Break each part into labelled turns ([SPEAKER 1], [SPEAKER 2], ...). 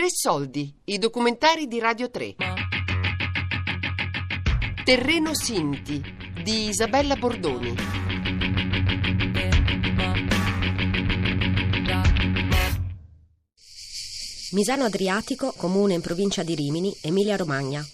[SPEAKER 1] Tre soldi, i documentari di Radio 3. Terreno Sinti di Isabella Bordoni.
[SPEAKER 2] Misano Adriatico, comune in provincia di Rimini, Emilia-Romagna.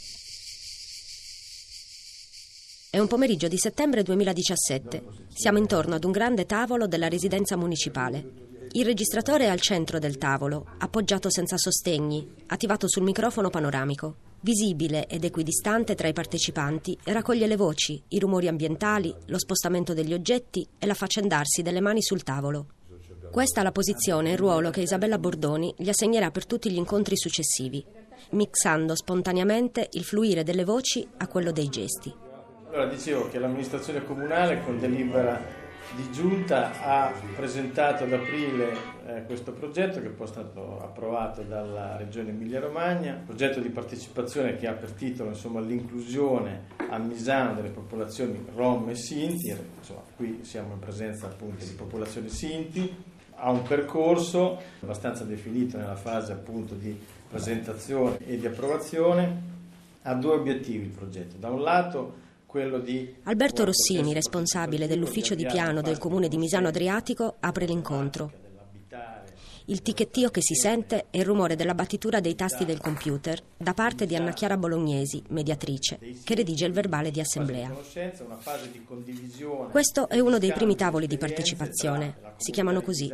[SPEAKER 2] È un pomeriggio di settembre 2017. Siamo intorno ad un grande tavolo della residenza municipale. Il registratore è al centro del tavolo, appoggiato senza sostegni, attivato sul microfono panoramico. Visibile ed equidistante tra i partecipanti, raccoglie le voci, i rumori ambientali, lo spostamento degli oggetti e l'affaccendarsi delle mani sul tavolo. Questa è la posizione e il ruolo che Isabella Bordoni gli assegnerà per tutti gli incontri successivi, mixando spontaneamente il fluire delle voci a quello dei gesti.
[SPEAKER 3] Allora dicevo che l'amministrazione comunale con delibera di giunta ha presentato ad aprile eh, questo progetto che poi è stato approvato dalla regione Emilia-Romagna, progetto di partecipazione che ha per titolo insomma, l'inclusione a Misano delle popolazioni Rom e Sinti, insomma, qui siamo in presenza appunto di popolazioni Sinti, ha un percorso abbastanza definito nella fase appunto di presentazione e di approvazione, ha due obiettivi il progetto, da un lato quello di...
[SPEAKER 2] Alberto Rossini, responsabile dell'ufficio di piano del comune di Misano Adriatico, apre l'incontro. Il ticchettio che si sente è il rumore della battitura dei tasti del computer da parte di Anna Chiara Bolognesi, mediatrice, che redige il verbale di assemblea. Questo è uno dei primi tavoli di partecipazione, si chiamano così,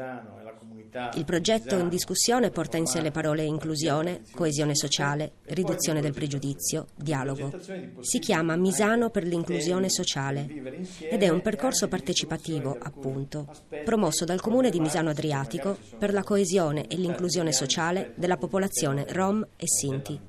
[SPEAKER 2] il progetto in discussione porta in sé le parole inclusione, coesione sociale, riduzione del pregiudizio, dialogo. Si chiama Misano per l'inclusione sociale ed è un percorso partecipativo, appunto, promosso dal Comune di Misano Adriatico per la coesione e l'inclusione sociale della popolazione Rom e Sinti.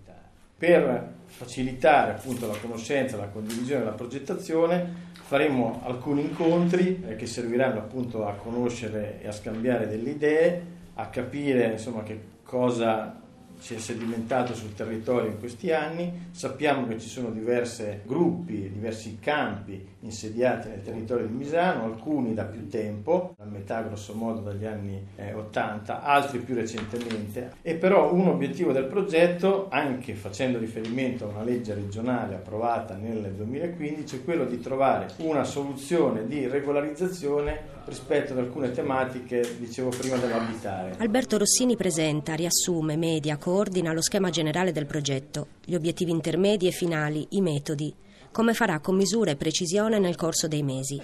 [SPEAKER 3] Per facilitare appunto la conoscenza, la condivisione, la progettazione, faremo alcuni incontri eh, che serviranno appunto a conoscere e a scambiare delle idee, a capire insomma che cosa si è sedimentato sul territorio in questi anni, sappiamo che ci sono diversi gruppi, diversi campi insediati nel territorio di Misano, alcuni da più tempo, a metà grosso modo dagli anni eh, 80, altri più recentemente, e però un obiettivo del progetto, anche facendo riferimento a una legge regionale approvata nel 2015, è quello di trovare una soluzione di regolarizzazione rispetto ad alcune tematiche, dicevo prima, dell'abitare.
[SPEAKER 2] Alberto Rossini presenta, riassume, media, coordina lo schema generale del progetto, gli obiettivi intermedi e finali, i metodi, come farà con misura e precisione nel corso dei mesi.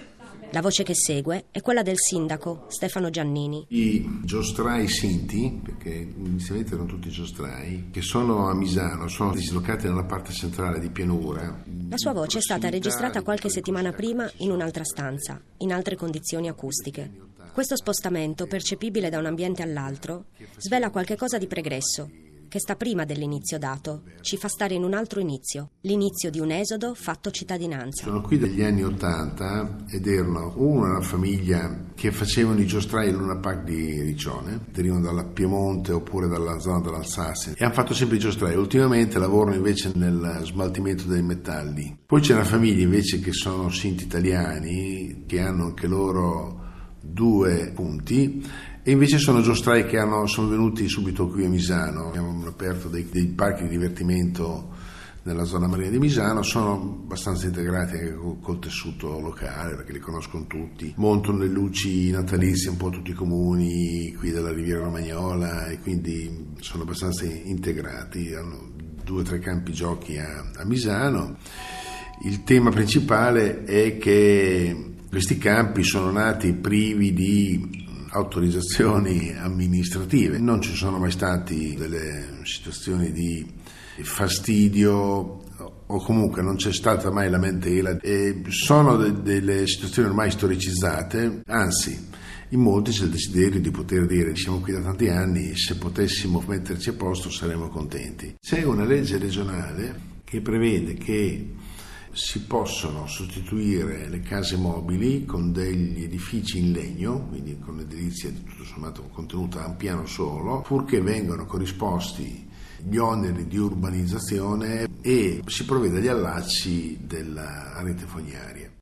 [SPEAKER 2] La voce che segue è quella del sindaco Stefano Giannini.
[SPEAKER 4] I giostrai sinti, perché inizialmente erano tutti giostrai, che sono a Misano, sono dislocati nella parte centrale di pianura.
[SPEAKER 2] La sua voce è stata registrata qualche settimana prima in un'altra stanza, in altre condizioni acustiche. Questo spostamento, percepibile da un ambiente all'altro, svela qualche cosa di pregresso, che sta prima dell'inizio dato, ci fa stare in un altro inizio, l'inizio di un esodo fatto cittadinanza.
[SPEAKER 4] Sono qui dagli anni Ottanta ed erano una famiglia che facevano i giostrai in una Park di Riccione, derivano dalla Piemonte oppure dalla zona dell'Alsazia e hanno fatto sempre i giostrai. Ultimamente lavorano invece nel smaltimento dei metalli. Poi c'è una famiglia invece che sono sinti italiani che hanno anche loro due punti e invece sono giostrai che hanno, sono venuti subito qui a Misano, abbiamo aperto dei, dei parchi di divertimento nella zona marina di Misano, sono abbastanza integrati anche col, col, tessuto locale perché li conoscono tutti, montano le luci natalizie un po' tutti i comuni qui della Riviera Romagnola e quindi sono abbastanza integrati, hanno due o tre campi giochi a, a Misano. Il tema principale è che questi campi sono nati privi di autorizzazioni amministrative, non ci sono mai state delle situazioni di fastidio o comunque non c'è stata mai lamentela e sono de- delle situazioni ormai storicizzate, anzi in molti c'è il desiderio di poter dire siamo qui da tanti anni, se potessimo metterci a posto saremmo contenti. C'è una legge regionale che prevede che si possono sostituire le case mobili con degli edifici in legno, quindi con l'edilizia tutto sommato contenuta a un piano solo, purché vengano corrisposti gli oneri di urbanizzazione e si provvede agli allacci della rete fognaria.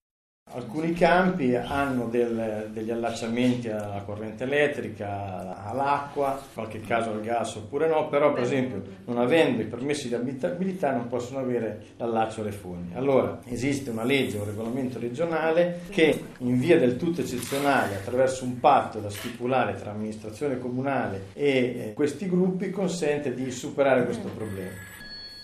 [SPEAKER 3] Alcuni campi hanno del, degli allacciamenti alla corrente elettrica, all'acqua, in qualche caso al gas oppure no, però per esempio non avendo i permessi di abitabilità non possono avere l'allaccio alle foglie. Allora esiste una legge, un regolamento regionale che in via del tutto eccezionale attraverso un patto da stipulare tra amministrazione comunale e eh, questi gruppi consente di superare questo problema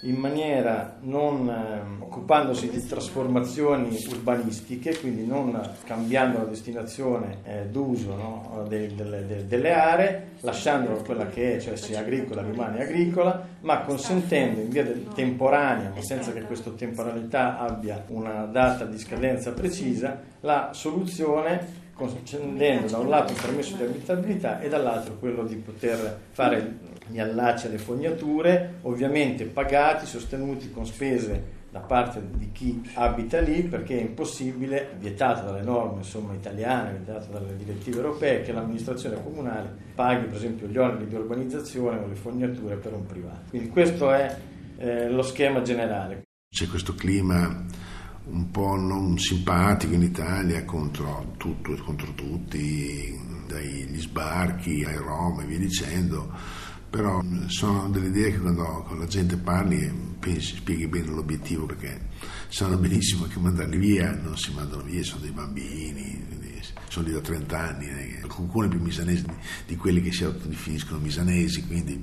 [SPEAKER 3] in maniera non eh, occupandosi di trasformazioni urbanistiche, quindi non cambiando la destinazione eh, d'uso no, de, de, de, delle aree, lasciandolo quella che è, cioè se agricola rimane agricola, ma consentendo in via temporanea, ma senza che questa temporalità abbia una data di scadenza precisa, la soluzione concedendo da un lato il permesso di abitabilità e dall'altro quello di poter fare gli allacci alle fognature, ovviamente pagati, sostenuti con spese da parte di chi abita lì perché è impossibile, vietato dalle norme insomma, italiane, vietato dalle direttive europee, che l'amministrazione comunale paghi per esempio gli oneri di urbanizzazione o le fognature per un privato. Quindi questo è eh, lo schema generale.
[SPEAKER 4] C'è questo clima un po' non simpatico in Italia contro tutto e contro tutti, dagli sbarchi ai Roma e via dicendo però sono delle idee che quando con la gente parli pensi, spieghi bene l'obiettivo perché sanno benissimo che mandarli via non si mandano via, sono dei bambini, sono lì da 30 anni, eh, alcuni più misanesi di quelli che si autodefiniscono misanesi, quindi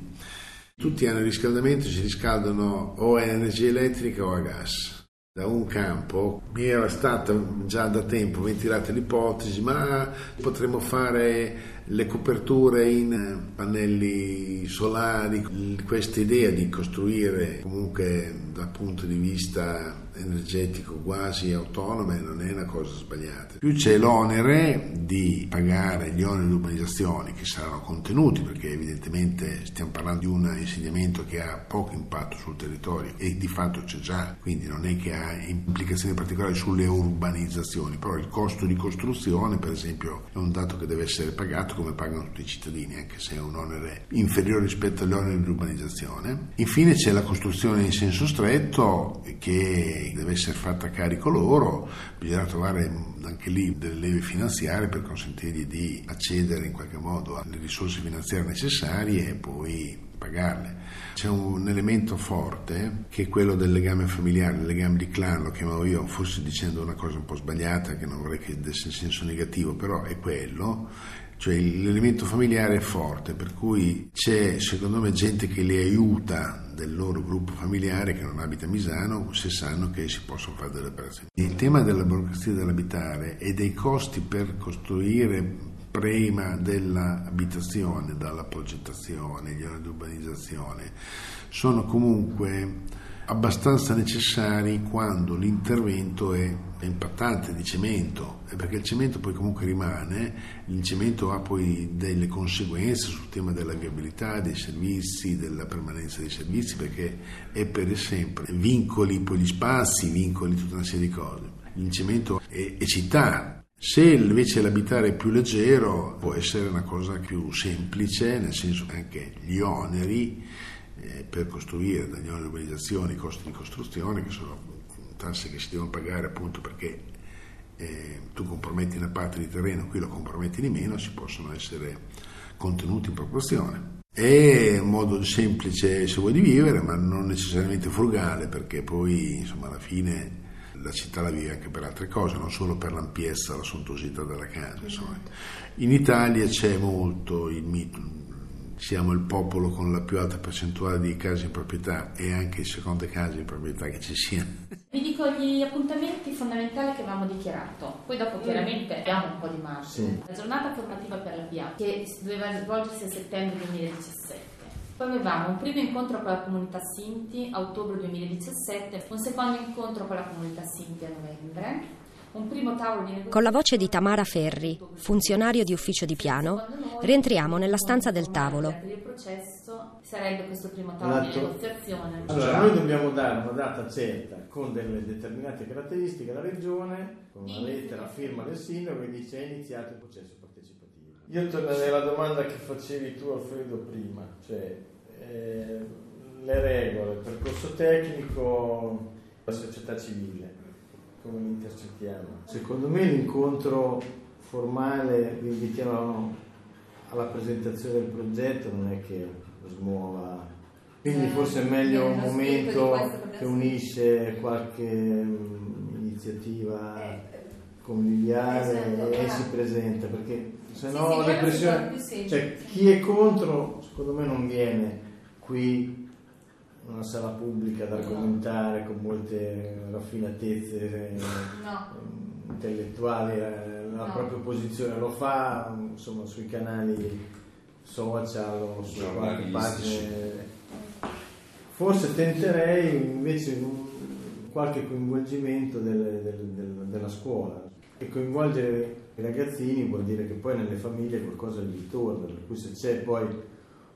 [SPEAKER 4] tutti hanno il riscaldamento, si riscaldano o a energia elettrica o a gas. Da un campo mi era stata già da tempo ventilata l'ipotesi ma potremmo fare le coperture in pannelli solari questa idea di costruire comunque dal punto di vista energetico quasi autonome non è una cosa sbagliata. Più c'è l'onere di pagare gli oneri di urbanizzazione che saranno contenuti perché evidentemente stiamo parlando di un insediamento che ha poco impatto sul territorio e di fatto c'è già, quindi non è che ha implicazioni particolari sulle urbanizzazioni, però il costo di costruzione per esempio è un dato che deve essere pagato come pagano tutti i cittadini, anche se è un onere inferiore rispetto agli oneri di urbanizzazione. Infine c'è la costruzione in senso stretto che deve essere fatta a carico loro, bisogna trovare anche lì delle leve finanziarie per consentirgli di accedere in qualche modo alle risorse finanziarie necessarie e poi pagarle. C'è un elemento forte che è quello del legame familiare, il legame di clan, lo chiamavo io, forse dicendo una cosa un po' sbagliata che non vorrei che desse senso negativo, però è quello cioè l'elemento familiare è forte, per cui c'è secondo me gente che li aiuta del loro gruppo familiare che non abita a Misano se sanno che si possono fare delle operazioni. Il tema della burocrazia dell'abitare e dei costi per costruire prima dell'abitazione, dalla progettazione, gli di urbanizzazione, sono comunque abbastanza necessari quando l'intervento è, impattante di cemento, perché il cemento poi comunque rimane, il cemento ha poi delle conseguenze sul tema della viabilità dei servizi, della permanenza dei servizi, perché è per sempre, vincoli poi gli spazi, vincoli tutta una serie di cose. Il cemento è, è città, se invece l'abitare è più leggero può essere una cosa più semplice, nel senso che anche gli oneri eh, per costruire di urbanizzazione i costi di costruzione, che sono tasse che si devono pagare appunto perché eh, tu comprometti una parte di terreno, qui lo comprometti di meno, si possono essere contenuti in proporzione. È un modo semplice se vuoi di vivere, ma non necessariamente frugale, perché poi insomma alla fine la città la vive anche per altre cose, non solo per l'ampiezza, la sontuosità della casa. Insomma. In Italia c'è molto il mito, siamo il popolo con la più alta percentuale di case in proprietà e anche seconde case in proprietà che ci siano.
[SPEAKER 5] Vi dico gli appuntamenti fondamentali che avevamo dichiarato, poi dopo mm. chiaramente abbiamo un po' di margine. Sì. La giornata formativa per la PIA che doveva svolgersi a settembre 2017. Poi avevamo un primo incontro con la comunità Sinti a ottobre 2017, un secondo incontro con la comunità Sinti a novembre,
[SPEAKER 2] con la voce di Tamara Ferri, funzionario di ufficio di piano, rientriamo nella stanza del tavolo.
[SPEAKER 5] Il processo sarebbe questo primo tavolo di negoziazione.
[SPEAKER 3] Allora, noi dobbiamo dare una data certa con delle determinate caratteristiche alla Regione, con una lettera a firma del sindaco che dice è iniziato il processo partecipativo. Io tornerei alla domanda che facevi tu Alfredo prima, cioè eh, le regole, il percorso tecnico, la società civile come li intercettiamo. Secondo me l'incontro formale, vi invitiamo alla presentazione del progetto, non è che smuova. Quindi
[SPEAKER 5] Eh,
[SPEAKER 3] forse è meglio un momento che unisce qualche mm, iniziativa
[SPEAKER 5] Eh,
[SPEAKER 3] conviviale
[SPEAKER 5] esatto,
[SPEAKER 3] e si presenta perché se no l'impressione cioè chi è contro secondo me non viene qui una sala pubblica ad argomentare con molte raffinatezze eh,
[SPEAKER 5] No.
[SPEAKER 3] intellettuali eh, la
[SPEAKER 5] No.
[SPEAKER 3] propria posizione lo fa insomma sui canali social o su qualche pagine forse tenterei invece un- qualche coinvolgimento del- del- del- della scuola e coinvolgere i ragazzini vuol dire che poi nelle famiglie qualcosa gli torna per cui se c'è poi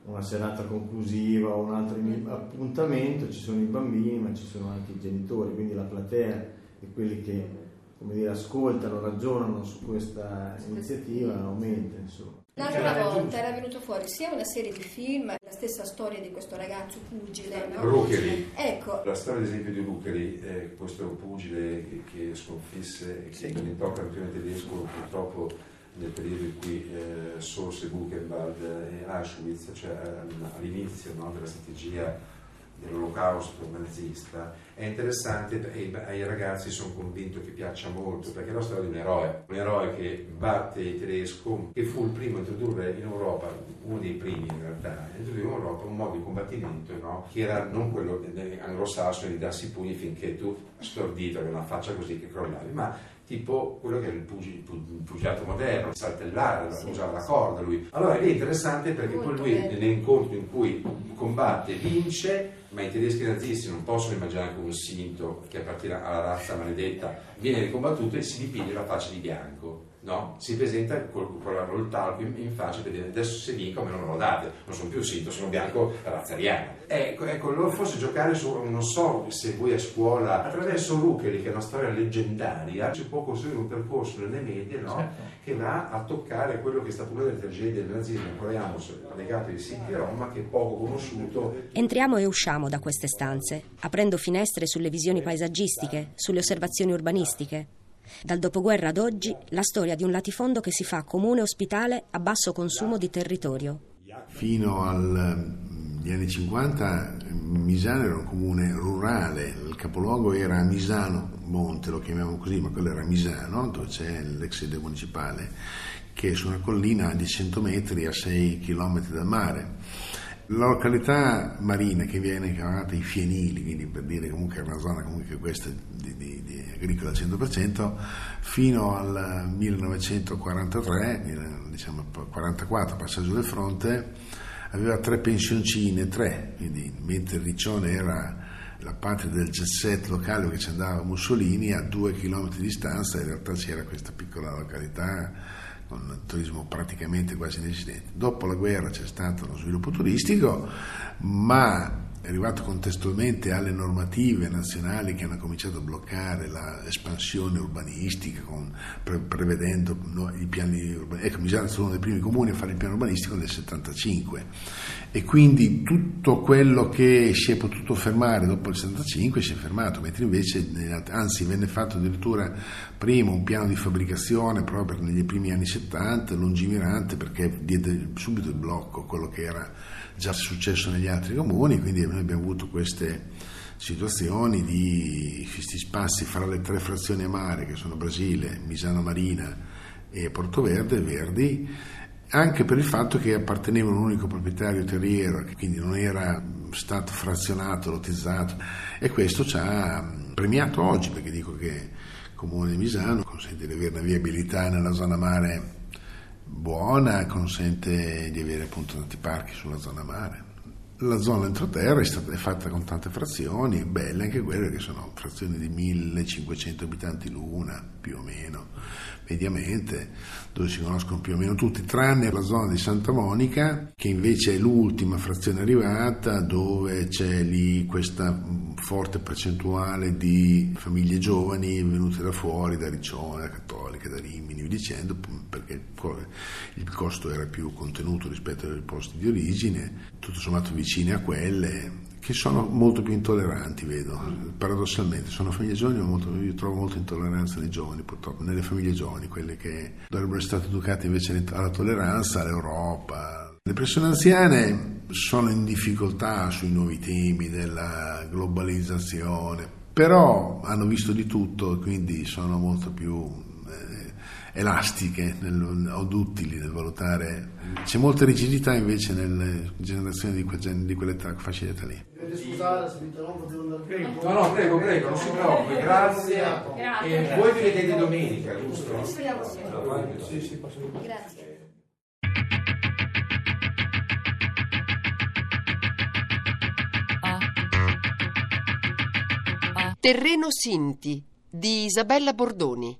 [SPEAKER 3] una serata conclusiva o un altro appuntamento ci sono i bambini ma ci sono anche i genitori quindi la platea e quelli che come dire, ascoltano, ragionano su questa iniziativa aumenta insomma.
[SPEAKER 6] L'altra volta era venuto fuori sia una serie di film, la stessa storia di questo ragazzo pugile, no?
[SPEAKER 7] Rucheri.
[SPEAKER 6] Ecco,
[SPEAKER 7] La storia ad esempio di Rucheri, eh, questo pugile che, che sconfisse e che diventò campione tedesco purtroppo nel periodo in cui eh, sorse Buchenwald e Auschwitz, cioè ehm, all'inizio no, della strategia dell'olocausto nazista, è interessante e ai ragazzi sono convinto che piaccia molto perché è la storia di un eroe, un eroe che batte il tedesco, che fu il primo a introdurre in Europa, uno dei primi in realtà, a introdurre in Europa un modo di combattimento no? che era non quello anglosassone di darsi i pugni finché tu stordito avevi una faccia così che crollavi, ma tipo quello che è il, pugi- il pugilato moderno, saltellare, usava la corda lui. Allora è interessante perché poi
[SPEAKER 6] Molto
[SPEAKER 7] lui
[SPEAKER 6] bello.
[SPEAKER 7] nell'incontro in cui combatte vince, ma i tedeschi nazisti non possono immaginare che un sinto che appartiene alla razza maledetta viene ricombattuto e si dipinge la faccia di bianco. No? Si presenta col, con la- col talco in, in faccia per dire adesso se vinco a me non me lo date, non sono più sinto, sono bianco razzariano. Ecco, ecco, loro forse giocare su, non so se voi a scuola, attraverso Rucheri, che è una storia leggendaria, si può costruire un percorso nelle medie no?
[SPEAKER 3] Certo.
[SPEAKER 7] che va a toccare quello che è stato una delle tragedie del nazismo Corea, legato ai Sinti e Roma, che è poco conosciuto
[SPEAKER 2] Entriamo e usciamo da queste stanze, aprendo finestre sulle visioni paesaggistiche, sulle osservazioni urbanistiche. Dal dopoguerra ad oggi, la storia di un latifondo che si fa comune ospitale a basso consumo di territorio.
[SPEAKER 4] Fino agli anni 50 Misano era un comune rurale, il capoluogo era Misano Monte, lo chiamiamo così, ma quello era Misano, dove c'è l'ex sede municipale, che è su una collina di 100 metri a 6 km dal mare. La località marina che viene chiamata i Fienili, quindi per dire comunque è una zona comunque questa di, di- di agricola al 100%, fino al 1943, diciamo 44, passaggio del fronte, aveva tre pensioncine, tre, quindi mentre Riccione era la patria del jet set locale dove ci andava Mussolini, a due chilometri di distanza in realtà c'era questa piccola località con un turismo praticamente quasi inesistente. Dopo la guerra c'è stato uno sviluppo turistico, ma è arrivato contestualmente alle normative nazionali che hanno cominciato a bloccare l'espansione urbanistica, con- pre- prevedendo no, i piani urbanistici. Ecco, Misano è stato uno dei primi comuni a fare il piano urbanistico nel 75 e quindi tutto quello che si è potuto fermare dopo il 75 si è fermato, mentre invece, anzi, venne fatto addirittura prima un piano di fabbricazione proprio negli primi anni 70, lungimirante, perché diede subito il blocco, quello che era già successo negli altri comuni, quindi noi abbiamo avuto queste situazioni di questi spazi fra le tre frazioni a mare che sono Brasile, Misano Marina e Portoverde, Verdi, anche per il fatto che appartenevano a un unico proprietario terriero, quindi non era stato frazionato, lottizzato e questo ci ha premiato oggi perché dico che il comune di Misano consente di avere una viabilità nella zona mare buona, consente di avere appunto tanti parchi sulla zona mare. La zona entroterra è, stata, fatta con tante frazioni, belle anche quelle che sono frazioni di 1500 abitanti l'una, più o meno, mediamente, dove si conoscono più o meno tutti, tranne la zona di Santa Monica, che invece è l'ultima frazione arrivata, dove c'è lì questa mh, forte percentuale di famiglie giovani venute da fuori, da Riccione, da Cattolica, da Rimini, via dicendo, perché il co- il costo era più contenuto rispetto ai posti di origine, tutto sommato vicine a quelle che sono molto più intolleranti, vedo, paradossalmente. Sono famiglie giovani, ma molto, io trovo molta intolleranza nei giovani, purtroppo, nelle famiglie giovani, quelle che dovrebbero essere educate invece alla tolleranza, all'Europa. Le persone anziane sono in difficoltà sui nuovi temi della globalizzazione, però hanno visto di tutto quindi sono molto più elastiche nel, o duttili nel valutare. C'è molta rigidità invece nelle generazioni di, que, di quell'età, fascia d'età lì.
[SPEAKER 8] Scusate se vi interrompo, devo andare via.
[SPEAKER 7] No, no, prego, prego, non si preoccupi, grazie.
[SPEAKER 5] Grazie.
[SPEAKER 7] E voi vi vedete domenica, giusto?
[SPEAKER 6] Speriamo sì.
[SPEAKER 7] Sì.
[SPEAKER 6] Grazie.
[SPEAKER 1] Terreno Sinti di Isabella Bordoni.